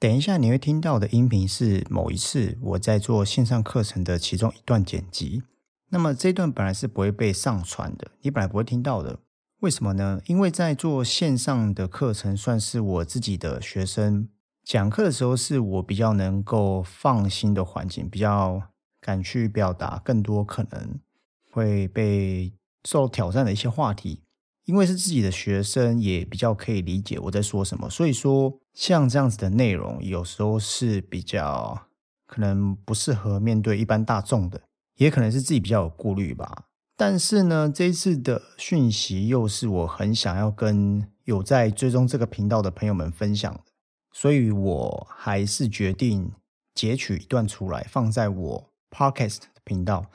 等一下你会听到的音频是某一次我在做线上课程的其中一段剪辑。那么这段本来是不会被上传的，你本来不会听到的。为什么呢？因为在做线上的课程，算是我自己的学生讲课的时候，是我比较能够放心的环境，比较敢去表达更多可能会被受挑战的一些话题。因为是自己的学生，也比较可以理解我在说什么。所以说，像这样子的内容，有时候是比较可能不适合面对一般大众的，也可能是自己比较有顾虑吧。但是呢，这一次的讯息又是我很想要跟有在追踪这个频道的朋友们分享的，所以我还是决定截取一段出来，放在我 Podcast 的频道。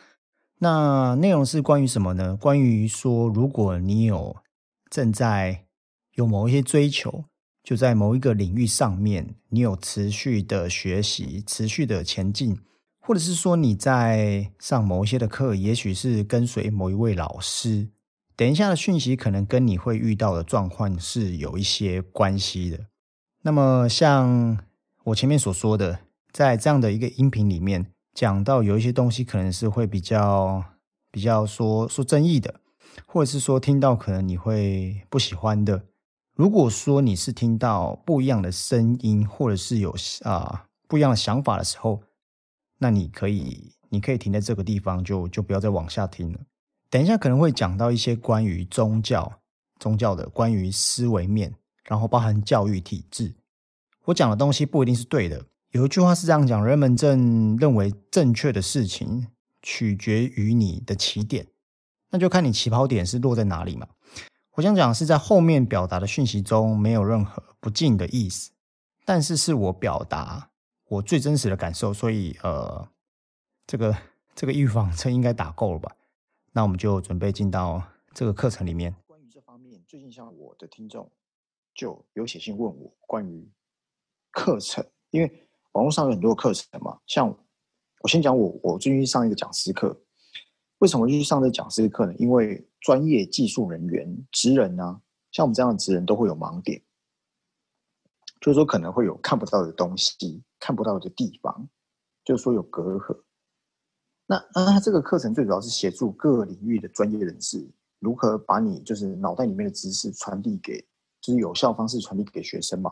那内容是关于什么呢？关于说，如果你有正在有某一些追求，就在某一个领域上面，你有持续的学习、持续的前进，或者是说你在上某一些的课，也许是跟随某一位老师。等一下的讯息可能跟你会遇到的状况是有一些关系的。那么，像我前面所说的，在这样的一个音频里面讲到有一些东西，可能是会比较比较说说争议的。或者是说听到可能你会不喜欢的，如果说你是听到不一样的声音，或者是有啊不一样的想法的时候，那你可以你可以停在这个地方，就就不要再往下听了。等一下可能会讲到一些关于宗教、宗教的关于思维面，然后包含教育体制。我讲的东西不一定是对的。有一句话是这样讲：人们正认为正确的事情，取决于你的起点。那就看你起跑点是落在哪里嘛。我想讲是在后面表达的讯息中没有任何不敬的意思，但是是我表达我最真实的感受，所以呃，这个这个预防针应该打够了吧？那我们就准备进到这个课程里面。关于这方面，最近像我的听众就有写信问我关于课程，因为网络上有很多课程嘛。像我先讲我我最近上一个讲师课。为什么去上这讲师课呢？因为专业技术人员、职人呢，像我们这样的职人都会有盲点，就是说可能会有看不到的东西、看不到的地方，就是说有隔阂。那那这个课程最主要是协助各领域的专业人士如何把你就是脑袋里面的知识传递给，就是有效方式传递给学生嘛。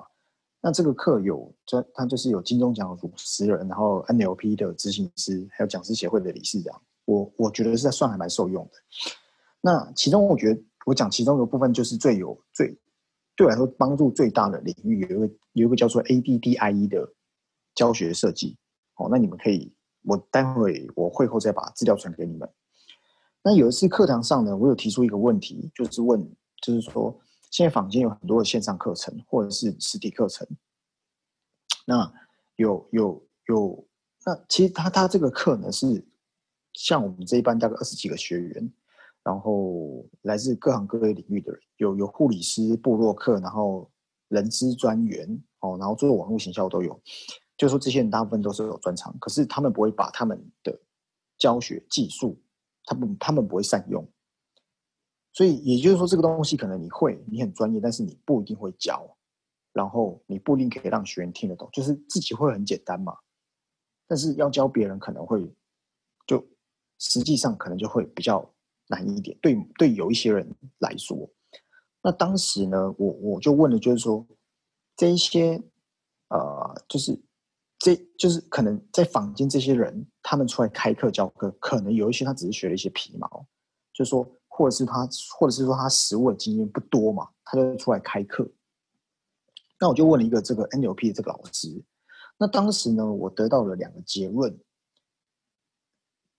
那这个课有专，他就是有金钟奖的主持人，然后 NLP 的执行师，还有讲师协会的理事长。我我觉得是在算还蛮受用的。那其中我觉得我讲其中一个部分就是最有最对我来说帮助最大的领域，有一个有一个叫做 ADDIE 的教学设计。哦，那你们可以，我待会我会后再把资料传给你们。那有一次课堂上呢，我有提出一个问题，就是问，就是说现在坊间有很多的线上课程或者是实体课程，那有有有，那其实他他这个课呢是。像我们这一班大概二十几个学员，然后来自各行各业领域的人，有有护理师、布洛克，然后人资专员，哦，然后做网络行销都有。就说这些人大部分都是有专长，可是他们不会把他们的教学技术，他们他们不会善用。所以也就是说，这个东西可能你会，你很专业，但是你不一定会教，然后你不一定可以让学员听得懂。就是自己会很简单嘛，但是要教别人可能会。实际上可能就会比较难一点，对对，有一些人来说，那当时呢，我我就问了，就是说这一些呃，就是这就是可能在坊间这些人，他们出来开课教课，可能有一些他只是学了一些皮毛，就说，或者是他，或者是说他实务的经验不多嘛，他就出来开课。那我就问了一个这个 NLP 的这个老师，那当时呢，我得到了两个结论。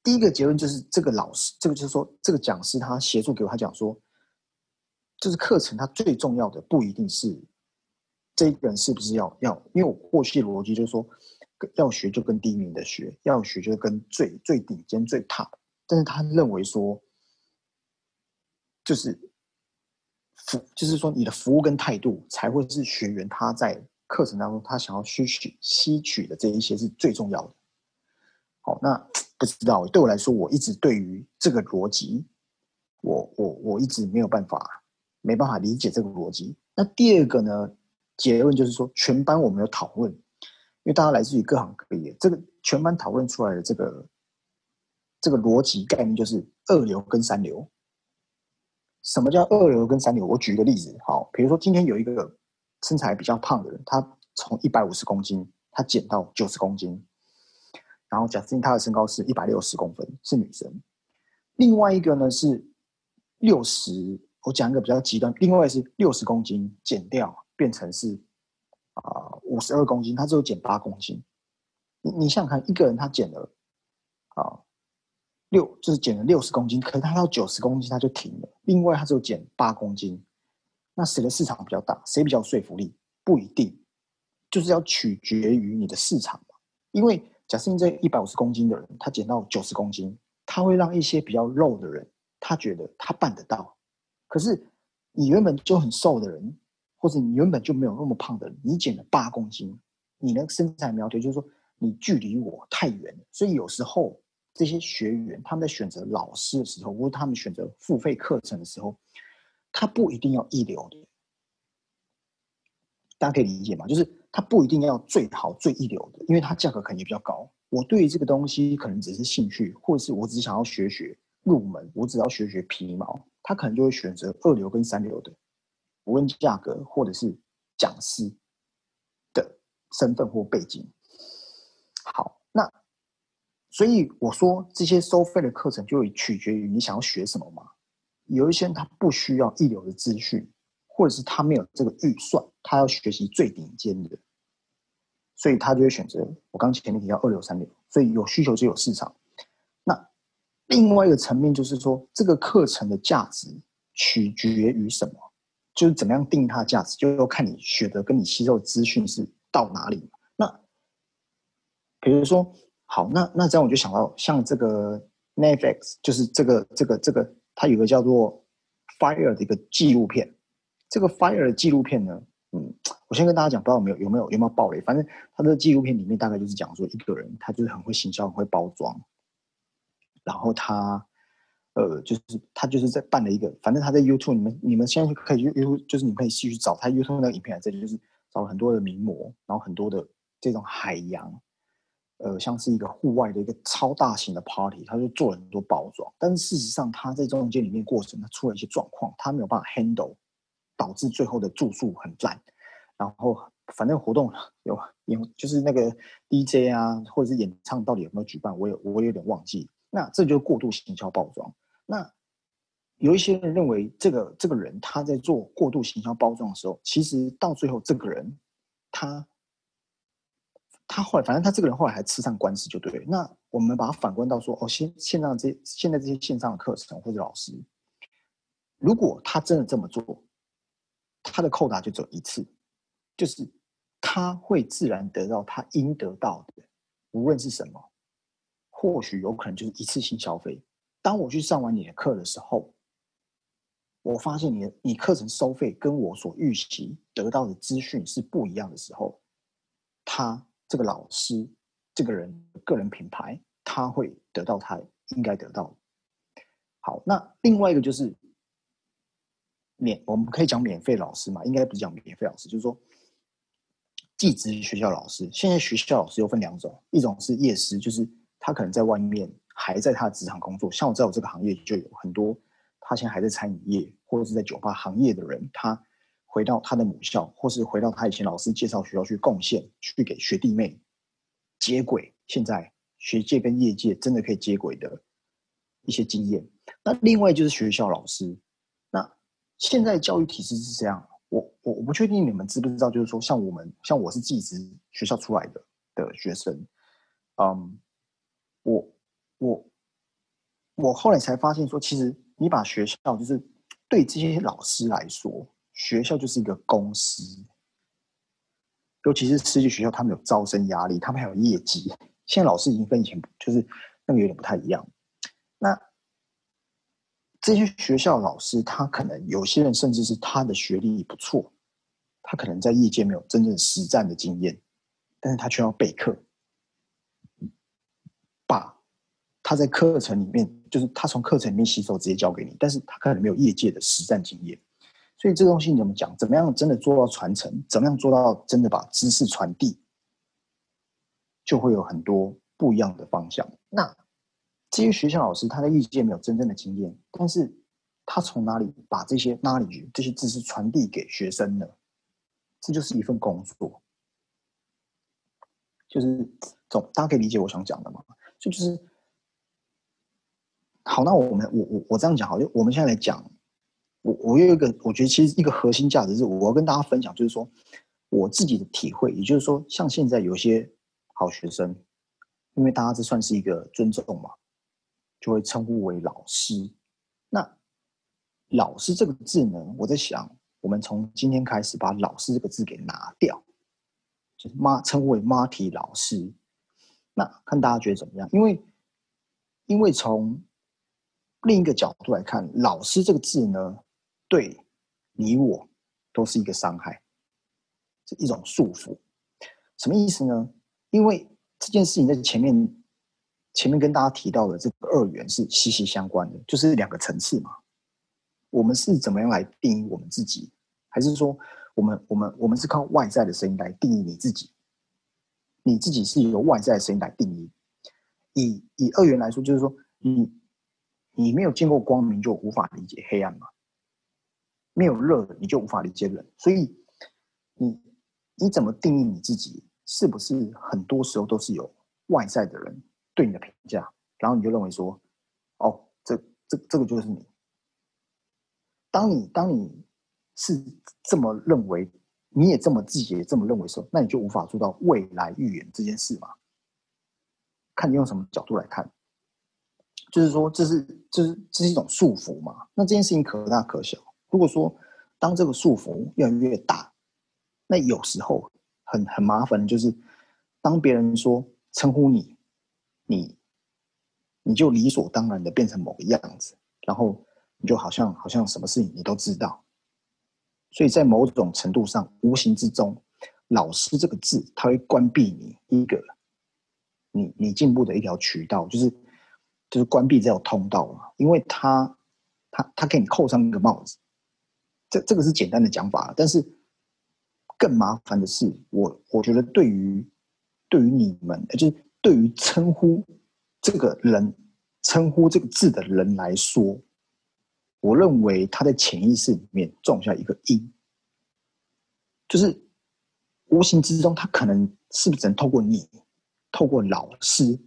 第一个结论就是，这个老师，这个就是说，这个讲师他协助给我，他讲说，就是课程他最重要的不一定是这个人是不是要要，因为我过去的逻辑就是说，要学就跟第一名的学，要学就跟最最顶尖最 top，但是他认为说，就是服，就是说你的服务跟态度才会是学员他在课程当中他想要吸取吸取的这一些是最重要的。好，那。不知道，对我来说，我一直对于这个逻辑，我我我一直没有办法，没办法理解这个逻辑。那第二个呢，结论就是说，全班我们有讨论，因为大家来自于各行各业，这个全班讨论出来的这个这个逻辑概念就是二流跟三流。什么叫二流跟三流？我举一个例子，好，比如说今天有一个身材比较胖的人，他从一百五十公斤，他减到九十公斤，然后假设他的身高是一百六十公分，是女生。另外一个呢是六十，我讲一个比较极端，另外是六十公斤减掉变成是啊五十二公斤，他只有减八公斤。你你想想看，一个人他减了啊。六就是减了六十公斤，可是他到九十公斤他就停了。另外，他只有减八公斤，那谁的市场比较大？谁比较有说服力？不一定，就是要取决于你的市场嘛。因为假设你这一百五十公斤的人，他减到九十公斤，他会让一些比较肉的人，他觉得他办得到。可是你原本就很瘦的人，或者你原本就没有那么胖的人，你减了八公斤，你的身材苗条，就是说你距离我太远了。所以有时候。这些学员他们在选择老师的时候，或者他们选择付费课程的时候，他不一定要一流的，大家可以理解吗？就是他不一定要最好最一流的，因为它价格可能也比较高。我对于这个东西可能只是兴趣，或者是我只是想要学学入门，我只要学学皮毛，他可能就会选择二流跟三流的，无论价格或者是讲师的身份或背景。好，那。所以我说，这些收费的课程就取决于你想要学什么嘛。有一些人他不需要一流的资讯，或者是他没有这个预算，他要学习最顶尖的，所以他就会选择我刚前面提到二六三六。所以有需求就有市场。那另外一个层面就是说，这个课程的价值取决于什么？就是怎么样定它的价值，就要看你学的跟你吸收的资讯是到哪里。那比如说。好，那那这样我就想到，像这个 Netflix，就是这个这个这个，它有个叫做 Fire 的一个纪录片。这个 Fire 的纪录片呢，嗯，我先跟大家讲，不知道有没有有没有有没有暴雷。反正它的纪录片里面大概就是讲说，一个人他就是很会行销，很会包装，然后他呃，就是他就是在办了一个，反正他在 YouTube，你们你们现在可以 YouTube，就是你们可以继续找他 YouTube 那个影片，这里就是找了很多的名模，然后很多的这种海洋。呃，像是一个户外的一个超大型的 party，他就做了很多包装，但是事实上他在中间里面过程，他出了一些状况，他没有办法 handle，导致最后的住宿很烂。然后反正活动有有就是那个 DJ 啊，或者是演唱到底有没有举办，我有我有点忘记。那这就是过度行销包装。那有一些人认为这个这个人他在做过度行销包装的时候，其实到最后这个人他。他后来，反正他这个人后来还吃上官司，就对。那我们把它反观到说，哦，现线上这现在这些线上的课程或者老师，如果他真的这么做，他的扣打就只有一次，就是他会自然得到他应得到的，无论是什么，或许有可能就是一次性消费。当我去上完你的课的时候，我发现你的你课程收费跟我所预期得到的资讯是不一样的时候，他。这个老师，这个人个人品牌，他会得到他应该得到。好，那另外一个就是免，我们可以讲免费老师嘛？应该不是讲免费老师，就是说，寄职学校老师。现在学校老师又分两种，一种是夜师，就是他可能在外面还在他的职场工作，像我在我这个行业就有很多，他现在还在餐饮业或者是在酒吧行业的人，他。回到他的母校，或是回到他以前老师介绍学校去贡献，去给学弟妹接轨。现在学界跟业界真的可以接轨的一些经验。那另外就是学校老师。现在教育体制是这样，我我我不确定你们知不知道，就是说像我们像我是技职学校出来的的学生，嗯，我我我后来才发现说，其实你把学校就是对这些老师来说。学校就是一个公司，尤其是私立学校，他们有招生压力，他们还有业绩。现在老师已经跟以前就是那个有点不太一样。这些学校老师，他可能有些人甚至是他的学历不错，他可能在业界没有真正实战的经验，但是他却要备课，把他在课程里面，就是他从课程里面吸收直接教给你，但是他可能没有业界的实战经验。所以这东西你怎么讲？怎么样真的做到传承？怎么样做到真的把知识传递？就会有很多不一样的方向。那这些学校老师他的业界没有真正的经验，但是他从哪里把这些 knowledge 这些知识传递给学生呢？这就是一份工作，就是总大家可以理解我想讲的吗？所以就是好，那我们我我我这样讲好，就我们现在来讲，我我有一个我觉得其实一个核心价值是我要跟大家分享，就是说我自己的体会，也就是说，像现在有些好学生，因为大家这算是一个尊重嘛，就会称呼为老师。那老师这个字呢，我在想。我们从今天开始把“老师”这个字给拿掉，就是妈称呼为妈提老师。那看大家觉得怎么样？因为，因为从另一个角度来看，“老师”这个字呢，对你我都是一个伤害，是一种束缚。什么意思呢？因为这件事情在前面前面跟大家提到的这个二元是息息相关的，就是两个层次嘛。我们是怎么样来定义我们自己？还是说，我们我们我们是靠外在的声音来定义你自己？你自己是由外在的声音来定义。以以二元来说，就是说，你你没有见过光明，就无法理解黑暗嘛。没有热，你就无法理解冷。所以，你你怎么定义你自己？是不是很多时候都是有外在的人对你的评价，然后你就认为说，哦，这这这个就是你。当你当你是这么认为，你也这么自己也这么认为时候，那你就无法做到未来预言这件事嘛？看你用什么角度来看，就是说这是这是这是一种束缚嘛？那这件事情可大可小。如果说当这个束缚越来越大，那有时候很很麻烦，就是当别人说称呼你，你你就理所当然的变成某个样子，然后。你就好像好像什么事情你都知道，所以在某种程度上，无形之中，“老师”这个字，它会关闭你一个你你进步的一条渠道，就是就是关闭这条通道嘛，因为他他他给你扣上一个帽子，这这个是简单的讲法，但是更麻烦的是，我我觉得对于对于你们，就是对于称呼这个人称呼这个字的人来说。我认为他在潜意识里面种下一个因，就是无形之中，他可能是不是只能透过你，透过老师，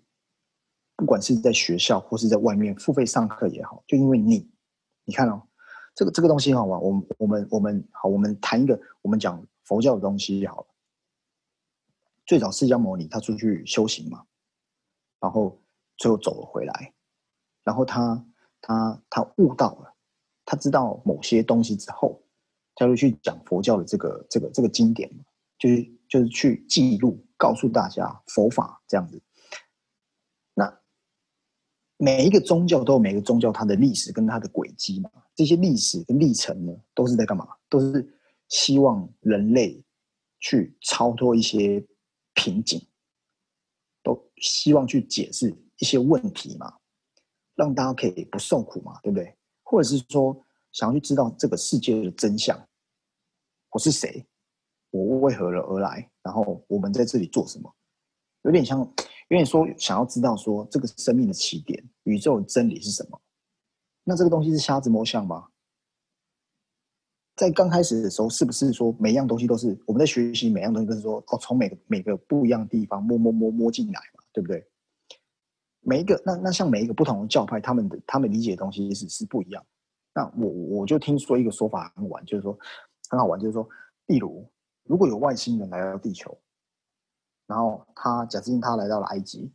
不管是在学校或是在外面付费上课也好，就因为你，你看哦，这个这个东西好吗？我们我们我们好，我们谈一个我们讲佛教的东西好了。最早释迦牟尼他出去修行嘛，然后最后走了回来，然后他他他悟到了。他知道某些东西之后，他就去讲佛教的这个这个这个经典嘛就是就是去记录，告诉大家佛法这样子。那每一个宗教都有每个宗教它的历史跟它的轨迹嘛，这些历史跟历程呢，都是在干嘛？都是希望人类去超脱一些瓶颈，都希望去解释一些问题嘛，让大家可以不受苦嘛，对不对？或者是说，想要去知道这个世界的真相，我是谁，我为何而来，然后我们在这里做什么，有点像，有点说想要知道说这个生命的起点，宇宙的真理是什么？那这个东西是瞎子摸象吗？在刚开始的时候，是不是说每样东西都是我们在学习，每样东西都是说哦，从每个每个不一样的地方摸摸摸摸进来嘛，对不对？每一个那那像每一个不同的教派，他们的他们理解的东西是是不一样。那我我就听说一个说法很玩，就是说很好玩，就是说，例如如果有外星人来到地球，然后他假设他来到了埃及，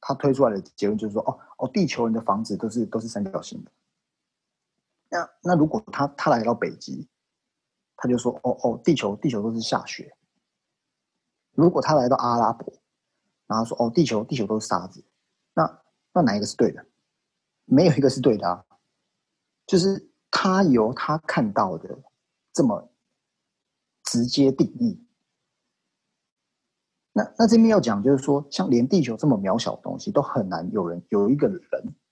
他推出来的结论就是说，哦哦，地球人的房子都是都是三角形的。那那如果他他来到北极，他就说，哦哦，地球地球都是下雪。如果他来到阿拉伯，然后说，哦，地球地球都是沙子。那那哪一个是对的？没有一个是对的啊！就是他由他看到的这么直接定义。那那这边要讲，就是说，像连地球这么渺小的东西，都很难有人有一个人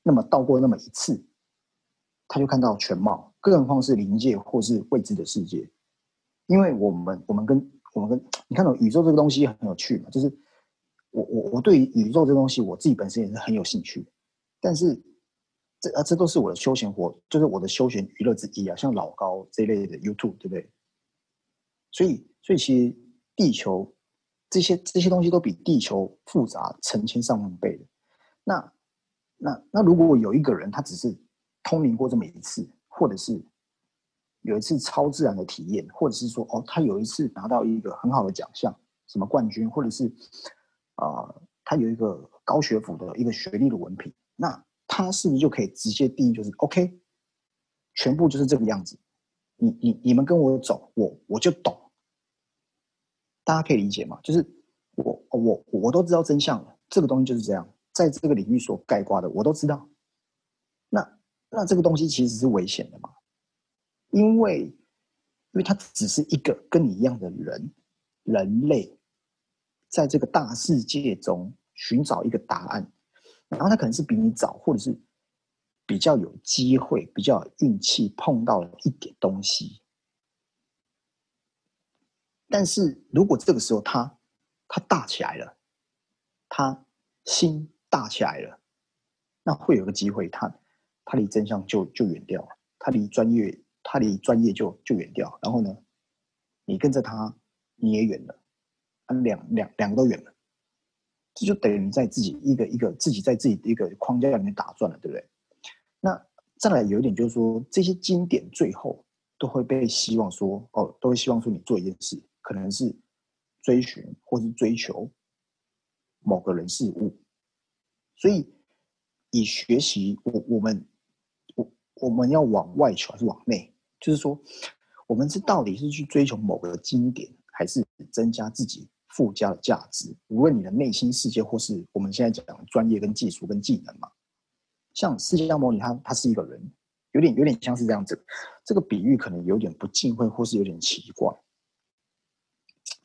那么到过那么一次，他就看到全貌，更何况是临界或是未知的世界。因为我们我们跟我们跟你看到宇宙这个东西很有趣嘛，就是我我我对于宇宙这东西，我自己本身也是很有兴趣，但是这啊这都是我的休闲活，就是我的休闲娱乐之一啊，像老高这一类的 YouTube，对不对？所以所以其实地球这些这些东西都比地球复杂成千上万倍的。那那那如果有一个人他只是通灵过这么一次，或者是有一次超自然的体验，或者是说哦他有一次拿到一个很好的奖项，什么冠军，或者是。啊，他有一个高学府的一个学历的文凭，那他是不是就可以直接定义就是 OK，全部就是这个样子？你你你们跟我走，我我就懂。大家可以理解吗？就是我我我都知道真相了，这个东西就是这样，在这个领域所盖挂的我都知道。那那这个东西其实是危险的嘛？因为因为他只是一个跟你一样的人，人类。在这个大世界中寻找一个答案，然后他可能是比你早，或者是比较有机会、比较运气碰到了一点东西。但是如果这个时候他他大起来了，他心大起来了，那会有个机会，他他离真相就就远掉了，他离专业他离专业就就远掉，然后呢，你跟着他你也远了。两两两个都远了，这就等于在自己一个一个自己在自己一个框架里面打转了，对不对？那再来有一点就是说，这些经典最后都会被希望说，哦，都会希望说你做一件事，可能是追寻或是追求某个人事物。所以以学习，我我们我们要往外求还是往内？就是说，我们是到底是去追求某个经典，还是增加自己？附加的价值，无论你的内心世界，或是我们现在讲的专业跟技术跟技能嘛，像释迦牟尼，他他是一个人，有点有点像是这样子。这个比喻可能有点不敬畏，或是有点奇怪，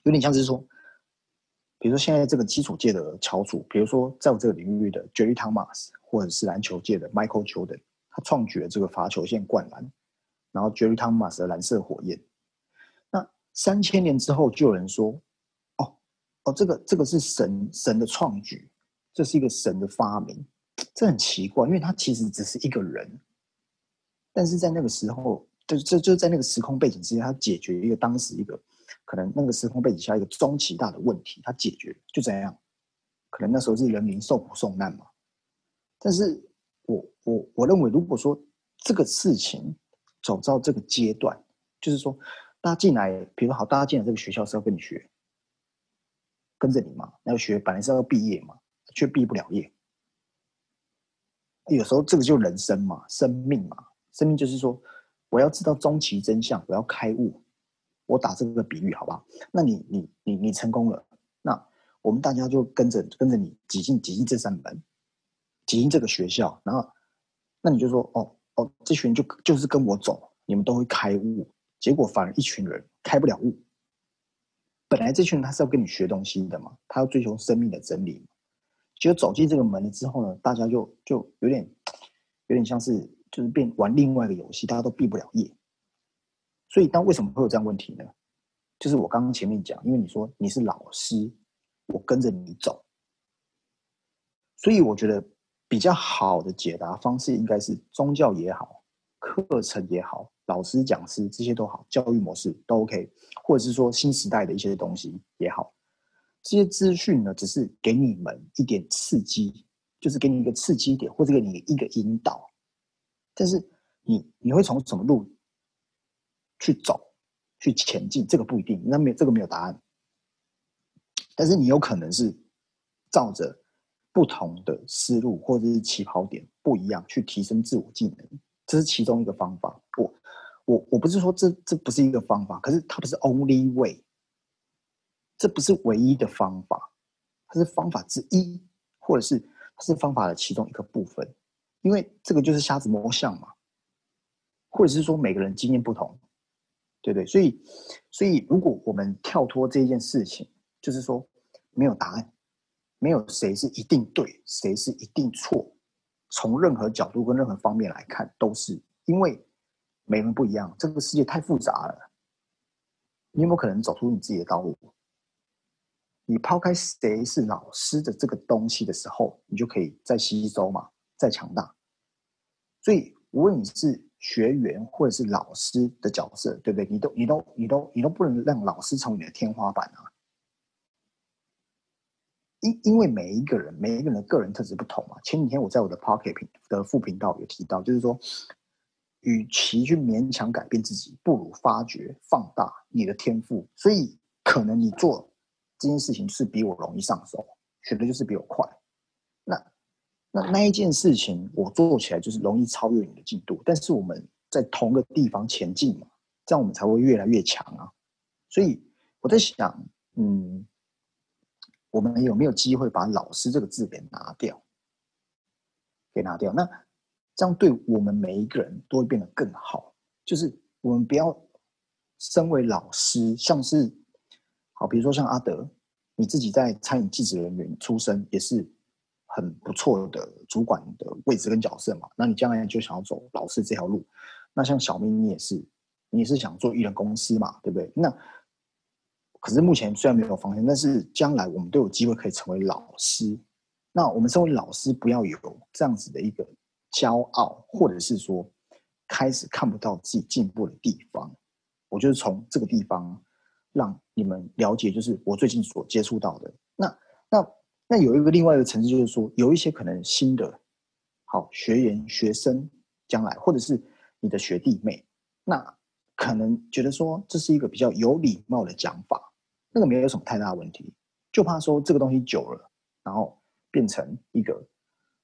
有点像是说，比如说现在这个基础界的翘楚，比如说在我这个领域的 Jerry Thomas，或者是篮球界的 Michael Jordan，他创举了这个罚球线灌篮，然后 Jerry Thomas 的蓝色火焰。那三千年之后，就有人说。哦哦，这个这个是神神的创举，这是一个神的发明，这很奇怪，因为他其实只是一个人，但是在那个时候，就就就在那个时空背景之下，他解决一个当时一个可能那个时空背景下一个中期大的问题，他解决就这样，可能那时候是人民受苦受难嘛。但是我我我认为，如果说这个事情走到这个阶段，就是说大家进来，比如好，大家进来这个学校是要跟你学。跟着你嘛，那个学本来是要毕业嘛，却毕不了业。有时候这个就人生嘛，生命嘛，生命就是说，我要知道终极真相，我要开悟。我打这个比喻，好不好？那你你你你成功了，那我们大家就跟着跟着你挤进挤进这扇门，挤进这个学校，然后那你就说，哦哦，这群人就就是跟我走，你们都会开悟。结果反而一群人开不了悟。本来这群人他是要跟你学东西的嘛，他要追求生命的真理。结果走进这个门了之后呢，大家就就有点有点像是就是变玩另外一个游戏，大家都毕不了业。所以，当为什么会有这样问题呢？就是我刚刚前面讲，因为你说你是老师，我跟着你走，所以我觉得比较好的解答方式应该是宗教也好，课程也好。老师、讲师这些都好，教育模式都 OK，或者是说新时代的一些东西也好，这些资讯呢，只是给你们一点刺激，就是给你一个刺激点，或者给你一个引导。但是你你会从什么路去走、去前进，这个不一定，那没这个没有答案。但是你有可能是照着不同的思路或者是起跑点不一样去提升自我技能，这是其中一个方法。我。我我不是说这这不是一个方法，可是它不是 only way，这不是唯一的方法，它是方法之一，或者是它是方法的其中一个部分，因为这个就是瞎子摸象嘛，或者是说每个人经验不同，对不对？所以所以如果我们跳脱这件事情，就是说没有答案，没有谁是一定对，谁是一定错，从任何角度跟任何方面来看，都是因为。每个人不一样，这个世界太复杂了。你有没有可能走出你自己的道路？你抛开谁是老师的这个东西的时候，你就可以再吸收嘛，再强大。所以无论你是学员或者是老师的角色，对不对？你都你都你都你都不能让老师成为你的天花板啊！因因为每一个人每一个人的个人特质不同嘛。前几天我在我的 Pocket 频的副频道有提到，就是说，与其去勉强改变自己，不如发掘放大你的天赋。所以可能你做。这件事情是比我容易上手，学的就是比我快。那那那一件事情我做起来就是容易超越你的进度，但是我们在同个地方前进嘛，这样我们才会越来越强啊。所以我在想，嗯，我们有没有机会把“老师”这个字给拿掉？给拿掉？那这样对我们每一个人都会变得更好。就是我们不要身为老师，像是。好，比如说像阿德，你自己在餐饮记者人员出身，也是很不错的主管的位置跟角色嘛。那你将来就想要走老师这条路。那像小明，你也是，你也是想做艺人公司嘛，对不对？那可是目前虽然没有方向，但是将来我们都有机会可以成为老师。那我们身为老师，不要有这样子的一个骄傲，或者是说开始看不到自己进步的地方。我就是从这个地方。让你们了解，就是我最近所接触到的。那、那、那有一个另外一个层次，就是说，有一些可能新的好学员、学生，将来或者是你的学弟妹，那可能觉得说这是一个比较有礼貌的讲法，那个没有什么太大问题，就怕说这个东西久了，然后变成一个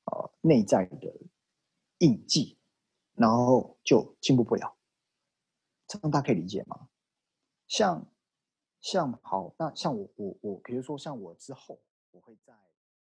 呃内在的印记，然后就进步不了。这样大家可以理解吗？像。像好，那像我我我，比如说像我之后，我会在。